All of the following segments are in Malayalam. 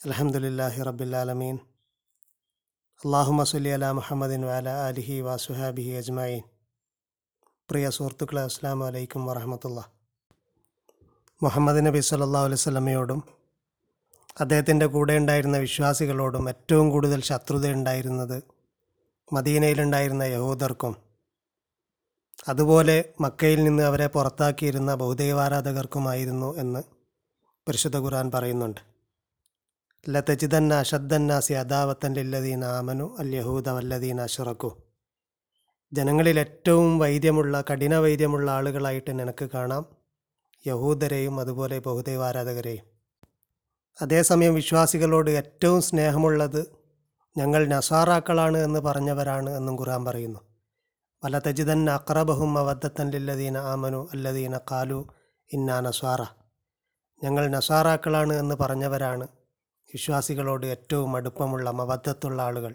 അലഹമുല്ലാഹി റബ്ബിലാലമീൻ അള്ളാഹുമ സുല്ലി അല മുഹമ്മദിൻ വാല അലിഹി വാസുഹാബിഹി അജ്മായിൻ പ്രിയ സുഹൃത്തുക്കളെ അസ്സാം വലൈക്കും വറഹമത്തുള്ള. മുഹമ്മദ് നബി സല്ലാ അലൈഹി സ്വലമയോടും അദ്ദേഹത്തിന്റെ കൂടെ ഉണ്ടായിരുന്ന വിശ്വാസികളോടും ഏറ്റവും കൂടുതൽ ശത്രുത ശത്രുതയുണ്ടായിരുന്നത് മദീനയിലുണ്ടായിരുന്ന യഹൂദർക്കും അതുപോലെ മക്കയിൽ നിന്ന് അവരെ പുറത്താക്കിയിരുന്ന ബൗദ്ധൈവാരാധകർക്കുമായിരുന്നു എന്ന് പരിശുദ്ധ ഖുർആൻ പറയുന്നുണ്ട്. ലതജിദന്ന അഷദ്ദന്നാസി അദാവത്തൻ ലില്ലദീന ആമനു അൽ യഹൂദ വല്ലദീന അഷറക്കു ജനങ്ങളിൽ ഏറ്റവും വൈദ്യമുള്ള കഠിന വൈദ്യമുള്ള ആളുകളായിട്ട് നിനക്ക് കാണാം യഹൂദരെയും അതുപോലെ ബഹുദൈവാരാധകരെയും. അതേസമയം വിശ്വാസികളോട് ഏറ്റവും സ്നേഹമുള്ളത് ഞങ്ങൾ നസാറാക്കളാണ് എന്ന് പറഞ്ഞവരാണ് എന്നും ഖുർആൻ പറയുന്നു. വല തജിദൻ അക്രബഹും അവദ്ധത്തൻ ലില്ലദീന ആമനു അല്ലദീന കാലു ഇന്നാ നസാറ ഞങ്ങൾ നസാറാക്കളാണ് എന്ന് പറഞ്ഞവരാണ് വിശ്വാസികളോട് ഏറ്റവും അടുപ്പമുള്ള മബദ്ധത്തുള്ള ആളുകൾ.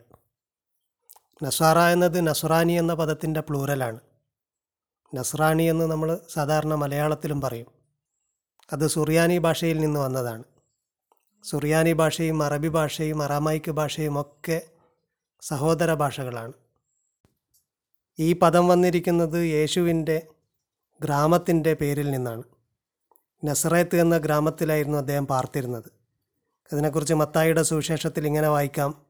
നസാറ എന്നത് നസ്രാനി എന്ന പദത്തിന്റെ പ്ലൂരലാണ് നസ്രാണി എന്ന് നമ്മൾ സാധാരണ മലയാളത്തിലും പറയും. അത് സുറിയാനി ഭാഷയിൽ നിന്ന് വന്നതാണ്. സുറിയാനി ഭാഷയും അറബി ഭാഷയും അറാമൈക്ക് ഭാഷയും ഒക്കെ സഹോദര ഭാഷകളാണ്. ഈ പദം വന്നിരിക്കുന്നത് യേശുവിന്റെ ഗ്രാമത്തിന്റെ പേരിൽ നിന്നാണ്. നസറേത്ത് എന്ന ഗ്രാമത്തിലായിരുന്നു അദ്ദേഹം പാർത്തിരുന്നത്. അതിനെക്കുറിച്ച് മത്തായിയുടെ സുവിശേഷത്തിൽ ഇങ്ങനെ വായിക്കാം.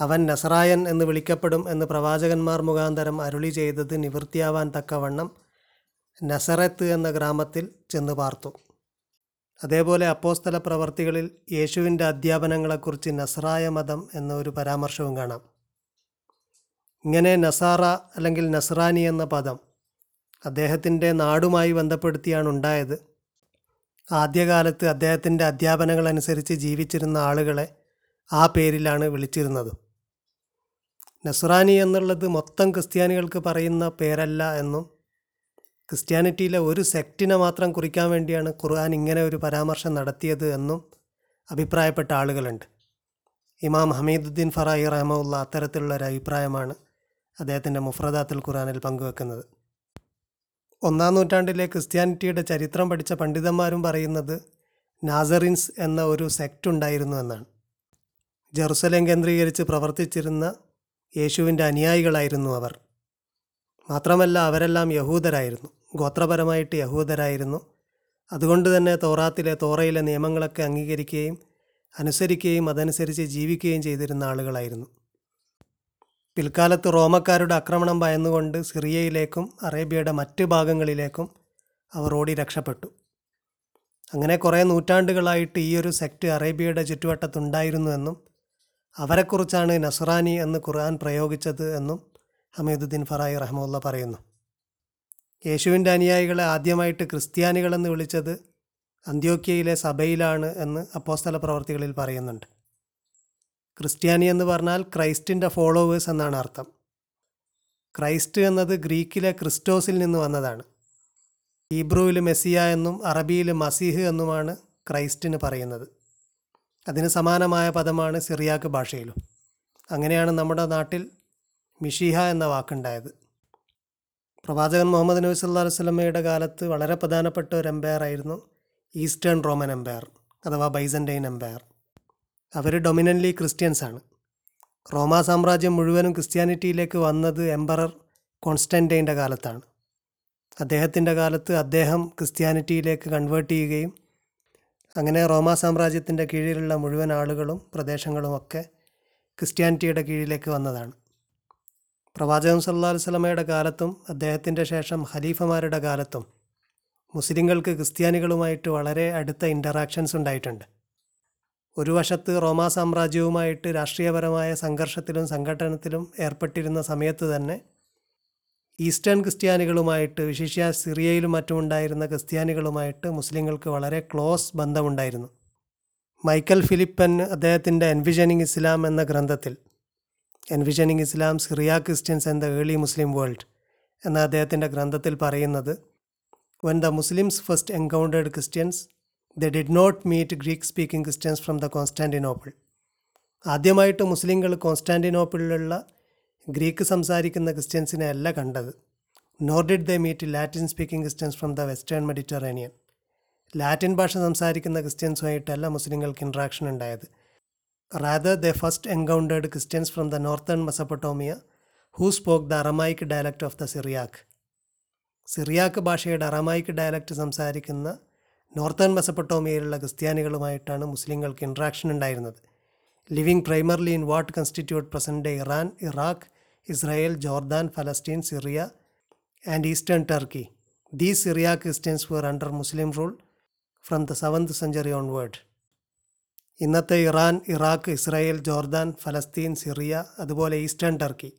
അവൻ നസറായൻ എന്ന് വിളിക്കപ്പെടും എന്ന് പ്രവാചകന്മാർ മുഖാന്തരം അരുളി ചെയ്തത് നിവൃത്തിയാവാൻ തക്കവണ്ണം നസറത്ത് എന്ന ഗ്രാമത്തിൽ ചെന്ന് പാർത്തു. അതേപോലെ അപ്പോസ്തല പ്രവർത്തികളിൽ യേശുവിന്റെ അധ്യാപനങ്ങളെക്കുറിച്ച് നസറായ മതം എന്നൊരു പരാമർശവും കാണാം. ഇങ്ങനെ നസാറ അല്ലെങ്കിൽ നസ്രാനി എന്ന പദം അദ്ദേഹത്തിന്റെ നാടുമായി ബന്ധപ്പെടുത്തിയാണ് ഉണ്ടായത്. ആദ്യകാലത്ത് അദ്ദേഹത്തിന്റെ അധ്യാപനങ്ങളനുസരിച്ച് ജീവിച്ചിരുന്ന ആളുകളെ ആ പേരിലാണ് വിളിച്ചിരുന്നത്. നസ്രാനി എന്നുള്ളത് മൊത്തം ക്രിസ്ത്യാനികൾക്ക് പറയുന്ന പേരല്ല എന്നും ക്രിസ്ത്യാനിറ്റിയിലെ ഒരു സെക്റ്റിനെ മാത്രം കുറിക്കാൻ വേണ്ടിയാണ് ഖുർആൻ ഇങ്ങനെ ഒരു പരാമർശം നടത്തിയത് എന്നും അഭിപ്രായപ്പെട്ട ആളുകളുണ്ട്. ഇമാം ഹമീദുദ്ദീൻ ഫറായി റഹമുള്ള അത്തരത്തിലുള്ള ഒരു അഭിപ്രായമാണ് അദ്ദേഹത്തിന്റെ മുഫ്രദാത്തുൽ ഖുറാനിൽ പങ്കുവെക്കുന്നത്. ഒന്നാം നൂറ്റാണ്ടിലെ ക്രിസ്ത്യാനിറ്റിയുടെ ചരിത്രം പഠിച്ച പണ്ഡിതന്മാരും പറയുന്നത് നാസറിൻസ് എന്ന ഒരു സെക്റ്റ് ഉണ്ടായിരുന്നു എന്നാണ്. ജെറുസലേം കേന്ദ്രീകരിച്ച് പ്രവർത്തിച്ചിരുന്ന യേശുവിന്റെ അനുയായികളായിരുന്നു അവർ. മാത്രമല്ല അവരെല്ലാം യഹൂദരായിരുന്നു. ഗോത്രപരമായിട്ട് യഹൂദരായിരുന്നു. അതുകൊണ്ട് തന്നെ തോറാത്തിലെ തോറയിലെ നിയമങ്ങളൊക്കെ അംഗീകരിക്കുകയും അനുസരിക്കുകയും അതനുസരിച്ച് ജീവിക്കുകയും ചെയ്തിരുന്ന ആളുകളായിരുന്നു. പിൽക്കാലത്ത് റോമക്കാരുടെ ആക്രമണം ഭയന്നുകൊണ്ട് സിറിയയിലേക്കും അറേബ്യയുടെ മറ്റ് ഭാഗങ്ങളിലേക്കും അവർ ഓടി രക്ഷപ്പെട്ടു. അങ്ങനെ കുറേ നൂറ്റാണ്ടുകളായിട്ട് ഈ ഒരു സെക്റ്റ് അറേബ്യയുടെ ചുറ്റുവട്ടത്തുണ്ടായിരുന്നുവെന്നും അവരെക്കുറിച്ചാണ് നസ്രാനി എന്ന് ഖുർആൻ പ്രയോഗിച്ചത് എന്നും ഹമീദുദ്ദീൻ ഫറായി റഹ്മുല്ല പറയുന്നു. യേശുവിന്റെ അനുയായികളെ ആദ്യമായിട്ട് ക്രിസ്ത്യാനികളെന്ന് വിളിച്ചത് അന്ത്യോക്യയിലെ സഭയിലാണ് എന്ന് അപ്പോസ്തല പ്രവർത്തികളിൽ പറയുന്നുണ്ട്. ക്രിസ്ത്യാനി എന്ന് പറഞ്ഞാൽ ക്രൈസ്റ്റിന്റെ ഫോളോവേഴ്സ് എന്നാണ് അർത്ഥം. ക്രൈസ്റ്റ് എന്നത് ഗ്രീക്കിലെ ക്രിസ്റ്റോസിൽ നിന്ന് വന്നതാണ്. ഹീബ്രുവിൽ മെസ്സിയ എന്നും അറബിയിൽ മസീഹ് എന്നുമാണ് ക്രൈസ്റ്റിന് പറയുന്നത്. അതിന് സമാനമായ പദമാണ് സിറിയാക്ക് ഭാഷയിലും. അങ്ങനെയാണ് നമ്മുടെ നാട്ടിൽ മിഷിഹ എന്ന വാക്കുണ്ടായത്. പ്രവാചകൻ മുഹമ്മദ് നബി സല്ലാ വസ്ലമയുടെ കാലത്ത് വളരെ പ്രധാനപ്പെട്ട ഒരു എംപയർ ആയിരുന്നു ഈസ്റ്റേൺ റോമൻ എംപയർ അഥവാ ബൈസന്റൈൻ എംപയർ അവർ ഡൊമിനന്റ്ലി ക്രിസ്ത്യൻസ് ആണ് റോമാ സാമ്രാജ്യം മുഴുവനും ക്രിസ്ത്യാനിറ്റിയിലേക്ക് വന്നത് എംപറർ കോൺസ്റ്റന്റൈന്റെ കാലത്താണ്. അദ്ദേഹത്തിന്റെ കാലത്ത് അദ്ദേഹം ക്രിസ്ത്യാനിറ്റിയിലേക്ക് കൺവേർട്ട് ചെയ്യുകയും അങ്ങനെ റോമാ സാമ്രാജ്യത്തിന്റെ കീഴിലുള്ള മുഴുവൻ ആളുകളും പ്രദേശങ്ങളും ഒക്കെ ക്രിസ്ത്യാനിറ്റിയുടെ കീഴിലേക്ക് വന്നതാണ്. പ്രവാചകൻ സല്ലാ സ്വലമയുടെ കാലത്തും അദ്ദേഹത്തിന്റെ ശേഷം ഖലീഫമാരുടെ കാലത്തും മുസ്ലിങ്ങൾക്ക് ക്രിസ്ത്യാനികളുമായിട്ട് വളരെ അടുത്ത ഇന്ററാക്ഷൻസ് ഉണ്ടായിട്ടുണ്ട്. ഒരു വശത്ത് റോമാ സാമ്രാജ്യവുമായിട്ട് രാഷ്ട്രീയപരമായ സംഘർഷത്തിലും സംഘടനത്തിലും ഏർപ്പെട്ടിരുന്ന സമയത്ത് തന്നെ ഈസ്റ്റേൺ ക്രിസ്ത്യാനികളുമായിട്ട് വിശേഷ സിറിയയിലും മറ്റുമുണ്ടായിരുന്ന ക്രിസ്ത്യാനികളുമായിട്ട് മുസ്ലിങ്ങൾക്ക് വളരെ ക്ലോസ് ബന്ധമുണ്ടായിരുന്നു. മൈക്കൽ ഫിലിപ്പൻ അദ്ദേഹത്തിന്റെ എൻവിഷനിങ് ഇസ്ലാം എന്ന ഗ്രന്ഥത്തിൽ envisioning Islam Syria Christians and the early Muslim world എന്ന അദ്ദേഹത്തിന്റെ ഗ്രന്ഥത്തിൽ പറയുന്നത് when the Muslims first encountered Christians they did not meet Greek speaking Christians from the Constantinople ആദ്യമായിട്ട് മുസ്ലിങ്ങൾ കോൺസ്റ്റാന്റിനോപ്പിളിലുള്ള ഗ്രീക്ക് സംസാരിക്കുന്ന ക്രിസ്ത്യൻസിനെ അല്ല കണ്ടത്. Nor did they meet Latin speaking Christians from the western Mediterranean Latin ഭാഷ സംസാരിക്കുന്ന ക്രിസ്ത്യൻസുമായിട്ടല്ല മുസ്ലിങ്ങൾക്ക് ഇൻട്രാക്ഷൻ ഉണ്ടായത്. Rather they first encountered Christians from the northern Mesopotamia who spoke the Aramaic dialect of the Syriac Syriac ഭാഷയുടെ അറമായിക് ഡയലക്റ്റ് സംസാരിക്കുന്ന നോർത്തേൺ മെസപ്പട്ടോമിയയിലുള്ള ക്രിസ്ത്യാനികളുമായിട്ടാണ് മുസ്ലിങ്ങൾക്ക് ഇൻട്രാക്ഷൻ ഉണ്ടായിരുന്നത്. Living primarily in what constitute present day Iran Iraq Israel Jordan ഫലസ്തീൻ Syria and eastern Turkey these Syria Christians were under Muslim rule from the seventh century onward ഇന്നത്തെ ഇറാൻ ഇറാഖ് ഇസ്രായേൽ ജോർദാൻ ഫലസ്തീൻ സിറിയ അതുപോലെ ഈസ്റ്റേൺ ടർക്കി.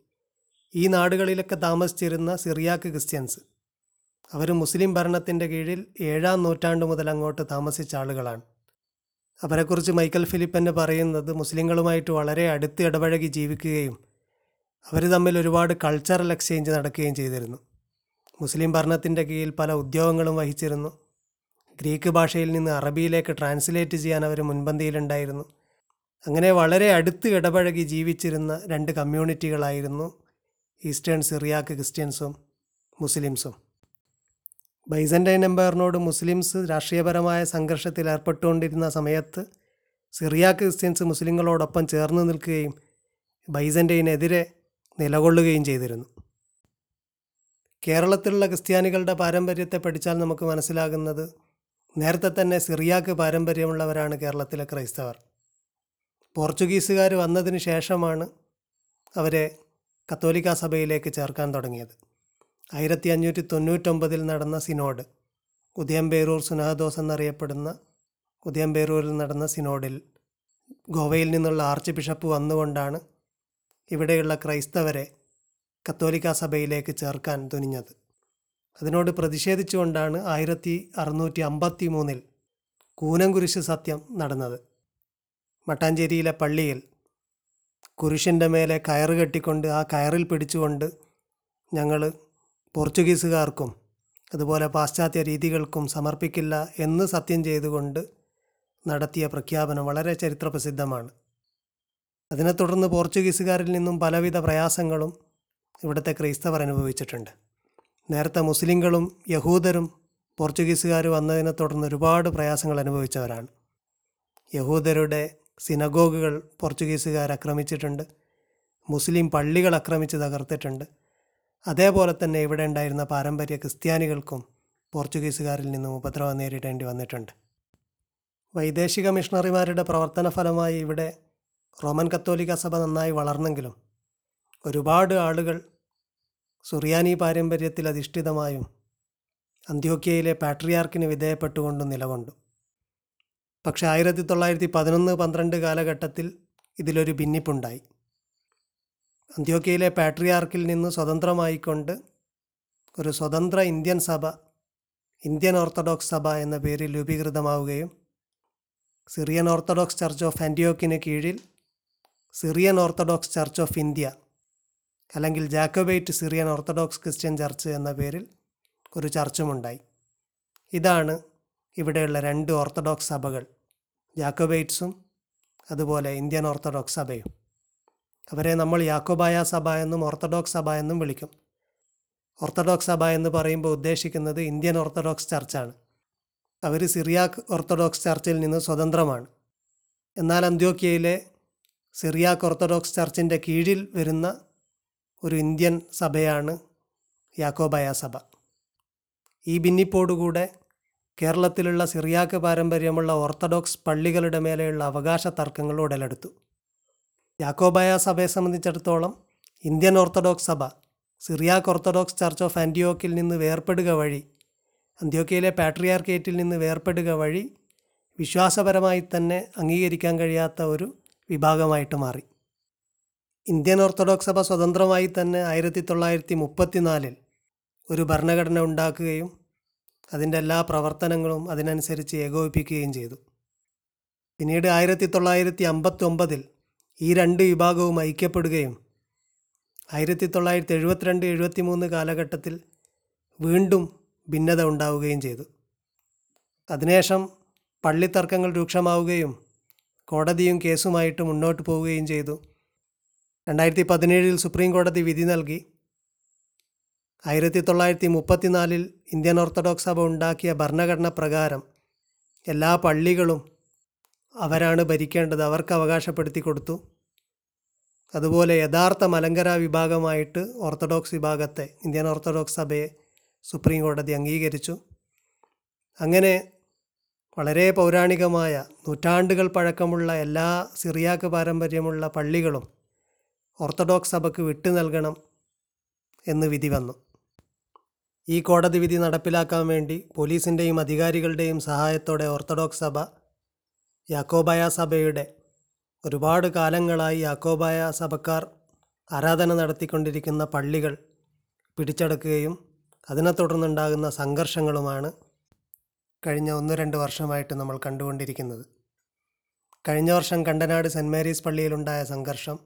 ഈ നാടുകളിലൊക്കെ താമസിച്ചിരുന്ന സിറിയാക്ക് ക്രിസ്ത്യൻസ് അവർ മുസ്ലിം ഭരണത്തിന്റെ കീഴിൽ ഏഴാം നൂറ്റാണ്ട് മുതൽ അങ്ങോട്ട് താമസിച്ച ആളുകളാണ്. അവരെക്കുറിച്ച് മൈക്കൽ ഫിലിപ്പന് പറയുന്നത് മുസ്ലിങ്ങളുമായിട്ട് വളരെ അടുത്ത് ഇടപഴകി ജീവിക്കുകയും അവർ തമ്മിൽ ഒരുപാട് കൾച്ചറൽ എക്സ്ചേഞ്ച് നടക്കുകയും ചെയ്തിരുന്നു. മുസ്ലിം ഭരണത്തിന്റെ കീഴിൽ പല ഉദ്യോഗങ്ങളും വഹിച്ചിരുന്നു. ഗ്രീക്ക് ഭാഷയിൽ നിന്ന് അറബിയിലേക്ക് ട്രാൻസ്ലേറ്റ് ചെയ്യാൻ അവർ മുൻപന്തിയിലുണ്ടായിരുന്നു. അങ്ങനെ വളരെ അടുത്ത് ഇടപഴകി ജീവിച്ചിരുന്ന രണ്ട് കമ്മ്യൂണിറ്റികളായിരുന്നു ഈസ്റ്റേൺ സിറിയാക്ക് ക്രിസ്ത്യൻസും മുസ്ലിംസും. ബൈസന്റൈൻ എംപയറിനോട് മുസ്ലിംസ് രാഷ്ട്രീയപരമായ സംഘർഷത്തിൽ ഏർപ്പെട്ടുകൊണ്ടിരുന്ന സമയത്ത് സിറിയ ക്രിസ്ത്യൻസ് മുസ്ലിങ്ങളോടൊപ്പം ചേർന്ന് നിൽക്കുകയും ബൈസന്റൈനെതിരെ നിലകൊള്ളുകയും ചെയ്തിരുന്നു. കേരളത്തിലുള്ള ക്രിസ്ത്യാനികളുടെ പാരമ്പര്യത്തെ പഠിച്ചാൽ നമുക്ക് മനസ്സിലാകുന്നത് നേരത്തെ തന്നെ സിറിയാക്ക് പാരമ്പര്യമുള്ളവരാണ് കേരളത്തിലെ ക്രൈസ്തവർ. പോർച്ചുഗീസുകാർ വന്നതിന് ശേഷമാണ് അവരെ കത്തോലിക്കാ സഭയിലേക്ക് ചേർക്കാൻ തുടങ്ങിയത്. ആയിരത്തി അഞ്ഞൂറ്റി തൊണ്ണൂറ്റൊമ്പതിൽ നടന്ന സിനോഡ് ഉദയംപേരൂർ സുനാദോസ് എന്നറിയപ്പെടുന്ന ഉദയംപേരൂരിൽ നടന്ന സിനോഡിൽ ഗോവയിൽ നിന്നുള്ള ആർച്ച് ബിഷപ്പ് വന്നുകൊണ്ടാണ് ഇവിടെയുള്ള ക്രൈസ്തവരെ കത്തോലിക്ക സഭയിലേക്ക് ചേർക്കാൻ തുനിഞ്ഞത്. അതിനോട് പ്രതിഷേധിച്ചുകൊണ്ടാണ് ആയിരത്തി അറുന്നൂറ്റി അമ്പത്തി മൂന്നിൽ കൂനംകുരിശ് സത്യം നടന്നത്. മട്ടാഞ്ചേരിയിലെ പള്ളിയിൽ കുരിശിന്റെ മേലെ കയറ് കെട്ടിക്കൊണ്ട് ആ കയറിൽ പിടിച്ചുകൊണ്ട് ഞങ്ങൾ പോർച്ചുഗീസുകാർക്കും അതുപോലെ പാശ്ചാത്യ രീതികൾക്കും സമർപ്പിക്കില്ല എന്ന് സത്യം ചെയ്തുകൊണ്ട് നടത്തിയ പ്രഖ്യാപനം വളരെ ചരിത്രപ്രസിദ്ധമാണ്. അതിനെ തുടർന്ന് പോർച്ചുഗീസുകാരിൽ നിന്നും പലവിധ പ്രയാസങ്ങളും ഇവിടുത്തെ ക്രൈസ്തവർ അനുഭവിച്ചിട്ടുണ്ട്. നേരത്തെ മുസ്ലിങ്ങളും യഹൂദരും പോർച്ചുഗീസുകാർ വന്നതിനെ തുടർന്ന് ഒരുപാട് പ്രയാസങ്ങൾ അനുഭവിച്ചവരാണ്. യഹൂദരുടെ സിനഗോഗുകൾ പോർച്ചുഗീസുകാർ ആക്രമിച്ചിട്ടുണ്ട്. മുസ്ലിം പള്ളികൾ ആക്രമിച്ച് തകർത്തിട്ടുണ്ട്. അതേപോലെ തന്നെ ഇവിടെ ഉണ്ടായിരുന്ന പാരമ്പര്യ ക്രിസ്ത്യാനികൾക്കും പോർച്ചുഗീസുകാരിൽ നിന്നും ഉപദ്രവം നേരിടേണ്ടി വന്നിട്ടുണ്ട്. വൈദേശിക മിഷണറിമാരുടെ പ്രവർത്തന ഫലമായി ഇവിടെ റോമൻ കത്തോലിക്ക സഭ നന്നായി വളർന്നെങ്കിലും ഒരുപാട് ആളുകൾ സുറിയാനി പാരമ്പര്യത്തിൽ അധിഷ്ഠിതമായും അന്ത്യോക്യയിലെ പാട്രിയാർക്കിന് വിധേയപ്പെട്ടുകൊണ്ടും നിലകൊണ്ടു. പക്ഷേ ആയിരത്തി തൊള്ളായിരത്തി പതിനൊന്ന് പന്ത്രണ്ട് കാലഘട്ടത്തിൽ ഇതിലൊരു ഭിന്നിപ്പുണ്ടായി. അന്ത്യോക്യയിലെ പാട്രിയാർക്കിൽ നിന്ന് സ്വതന്ത്രമായിക്കൊണ്ട് ഒരു സ്വതന്ത്ര ഇന്ത്യൻ സഭ ഇന്ത്യൻ ഓർത്തഡോക്സ് സഭ എന്ന പേരിൽ രൂപീകൃതമാവുകയും സിറിയൻ ഓർത്തഡോക്സ് ചർച്ച് ഓഫ് ആന്റിയോക്കിന് കീഴിൽ Syrian Orthodox church of India അല്ലെങ്കിൽ Jacobite Syrian Orthodox Christian church എന്ന പേരിൽ ഒരു ചർച്ചുമുണ്ടായി. ഇതാണ് ഇവിടെയുള്ള രണ്ട് ഓർത്തഡോക്സ് സഭകൾ ജാക്കോബൈറ്റ്സും അതുപോലെ ഇന്ത്യൻ ഓർത്തഡോക്സ് സഭയും. അവരെ നമ്മൾ യാക്കോബായ സഭ എന്നും ഓർത്തഡോക്സ് സഭ എന്നും വിളിക്കും. ഓർത്തഡോക്സ് സഭ എന്ന് പറയുമ്പോൾ ഉദ്ദേശിക്കുന്നത് ഇന്ത്യൻ ഓർത്തഡോക്സ് ചർച്ചാണ്. അവർ സിറിയാക്ക് ഓർത്തഡോക്സ് ചർച്ചിൽ നിന്ന് സ്വതന്ത്രമാണ്. എന്നാൽ അന്ത്യോക്കിയയിലെ സിറിയാക്ക് ഓർത്തഡോക്സ് ചർച്ചിന്റെ കീഴിൽ വരുന്ന ഒരു ഇന്ത്യൻ സഭയാണ് യാക്കോബായ സഭ. ഈ ഭിന്നിപ്പോടുകൂടെ കേരളത്തിലുള്ള സിറിയാക്ക് പാരമ്പര്യമുള്ള ഓർത്തഡോക്സ് പള്ളികളുടെ മേലെയുള്ള അവകാശ തർക്കങ്ങൾ ഉടലെടുത്തു. യാക്കോബായ സഭയെ സംബന്ധിച്ചിടത്തോളം ഇന്ത്യൻ ഓർത്തഡോക്സ് സഭ സിറിയാക്ക് ഓർത്തഡോക്സ് ചർച്ച് ഓഫ് ആന്റിയോക്കിൽ നിന്ന് വേർപ്പെടുക വഴി അന്ത്യോക്കയിലെ പാട്രിയാർക്കേറ്റിൽ നിന്ന് വേർപ്പെടുക വഴി വിശ്വാസപരമായി തന്നെ അംഗീകരിക്കാൻ കഴിയാത്ത ഒരു വിഭാഗമായിട്ട് മാറി. ഇന്ത്യൻ ഓർത്തഡോക്സ് സഭ സ്വതന്ത്രമായി തന്നെ ആയിരത്തി തൊള്ളായിരത്തി മുപ്പത്തിനാലിൽ ഒരു ഭരണഘടന ഉണ്ടാക്കുകയും അതിന്റെ എല്ലാ പ്രവർത്തനങ്ങളും അതിനനുസരിച്ച് ഏകോപിപ്പിക്കുകയും ചെയ്തു. പിന്നീട് ആയിരത്തി തൊള്ളായിരത്തി അമ്പത്തി ഒമ്പതിൽ ഈ രണ്ട് വിഭാഗവും ഐക്യപ്പെടുകയും ആയിരത്തി തൊള്ളായിരത്തി എഴുപത്തിരണ്ട് എഴുപത്തി മൂന്ന് കാലഘട്ടത്തിൽ വീണ്ടും ഭിന്നത ഉണ്ടാവുകയും ചെയ്തു. അതിനുശേഷം പള്ളിത്തർക്കങ്ങൾ രൂക്ഷമാവുകയും കോടതിയും കേസുമായിട്ട് മുന്നോട്ട് പോവുകയും ചെയ്തു. രണ്ടായിരത്തി പതിനേഴിൽ സുപ്രീം കോടതി വിധി നൽകി. ആയിരത്തി തൊള്ളായിരത്തി മുപ്പത്തിനാലിൽ ഇന്ത്യൻ ഓർത്തഡോക്സ് സഭ ഉണ്ടാക്കിയ ഭരണഘടന പ്രകാരം എല്ലാ പള്ളികളും അവരാണ് ഭരിക്കേണ്ടത് അവർക്ക് അവകാശപ്പെടുത്തി കൊടുത്തു. അതുപോലെ യഥാർത്ഥ മലങ്കര വിഭാഗമായിട്ട് ഓർത്തഡോക്സ് വിഭാഗത്തെ ഇന്ത്യൻ ഓർത്തഡോക്സ് സഭയെ സുപ്രീം കോടതി അംഗീകരിച്ചു. അങ്ങനെ വളരെ പൗരാണികമായ നൂറ്റാണ്ടുകൾ പഴക്കമുള്ള എല്ലാ സിറിയാക്ക് പാരമ്പര്യമുള്ള പള്ളികളും ഓർത്തഡോക്സ് സഭയ്ക്ക് വിട്ടു നൽകണം എന്ന് വിധി വന്നു. ഈ കോടതി വിധി നടപ്പിലാക്കാൻ വേണ്ടി പോലീസിന്റെയും അധികാരികളുടെയും സഹായത്തോടെ ഓർത്തഡോക്സ് സഭ യാക്കോബായ സഭയുടെ ഒരുപാട് കാലങ്ങളായി യാക്കോബായ സഭക്കാർ ആരാധന നടത്തിക്കൊണ്ടിരിക്കുന്ന പള്ളികൾ പിടിച്ചടക്കുകയും അതിനെ തുടർന്നുണ്ടാകുന്ന സംഘർഷങ്ങളുമാണ് കഴിഞ്ഞ ഒന്ന് രണ്ട് വർഷമായിട്ട് നമ്മൾ കണ്ടുകൊണ്ടിരിക്കുന്നത്. കഴിഞ്ഞ വർഷം കണ്ടനാട് സെന്റ് മേരീസ് പള്ളിയിലുണ്ടായ സംഘർഷം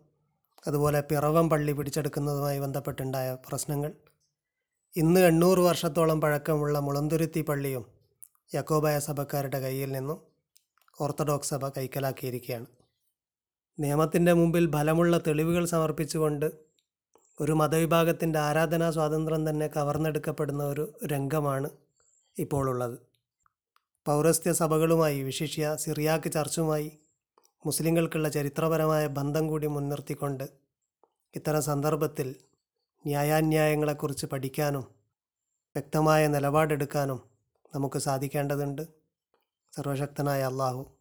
അതുപോലെ പിറവം പള്ളി പിടിച്ചെടുക്കുന്നതുമായി ബന്ധപ്പെട്ടുണ്ടായ പ്രശ്നങ്ങൾ ഇന്ന് എണ്ണൂറ് വർഷത്തോളം പഴക്കമുള്ള മുളന്തുരുത്തി പള്ളിയും യക്കോബായ സഭക്കാരുടെ കയ്യിൽ നിന്നും ഓർത്തഡോക്സ് സഭ കൈക്കലാക്കിയിരിക്കുകയാണ്. നിയമത്തിന്റെ മുമ്പിൽ ഫലമുള്ള തെളിവുകൾ സമർപ്പിച്ചുകൊണ്ട് ഒരു മതവിഭാഗത്തിന്റെ ആരാധനാ സ്വാതന്ത്ര്യം തന്നെ കവർന്നെടുക്കപ്പെടുന്ന ഒരു രംഗമാണ് ഇപ്പോഴുള്ളത്. പൗരസ്ത്യ സഭകളുമായി വിശിഷ്യ സിറിയാക്ക് ചർച്ചുമായി മുസ്ലിങ്ങൾക്കുള്ള ചരിത്രപരമായ ബന്ധം കൂടി മുൻനിർത്തിക്കൊണ്ട് ഇത്തരം സന്ദർഭത്തിൽ ന്യായാന്യായങ്ങളെക്കുറിച്ച് പഠിക്കാനും വ്യക്തമായ നിലപാടെടുക്കാനും നമുക്ക് സാധിക്കേണ്ടതുണ്ട്. സർവശക്തനായ അള്ളാഹു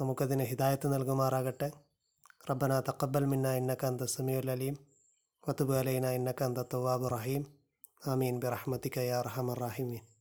നമുക്കതിന് ഹിദായത്ത് നൽകുമാറാകട്ടെ. റബ്ബന തക്കബൽ മിന്ന ഇന്നക അന്ത സമീഉൽ അലീം. വത്തുബ് അലൈന ഇന്നക അന്ത തവാബ് റഹീം. ആമീൻ. ബിറഹ്മതിക യാ അർഹമർ റഹീമീൻ.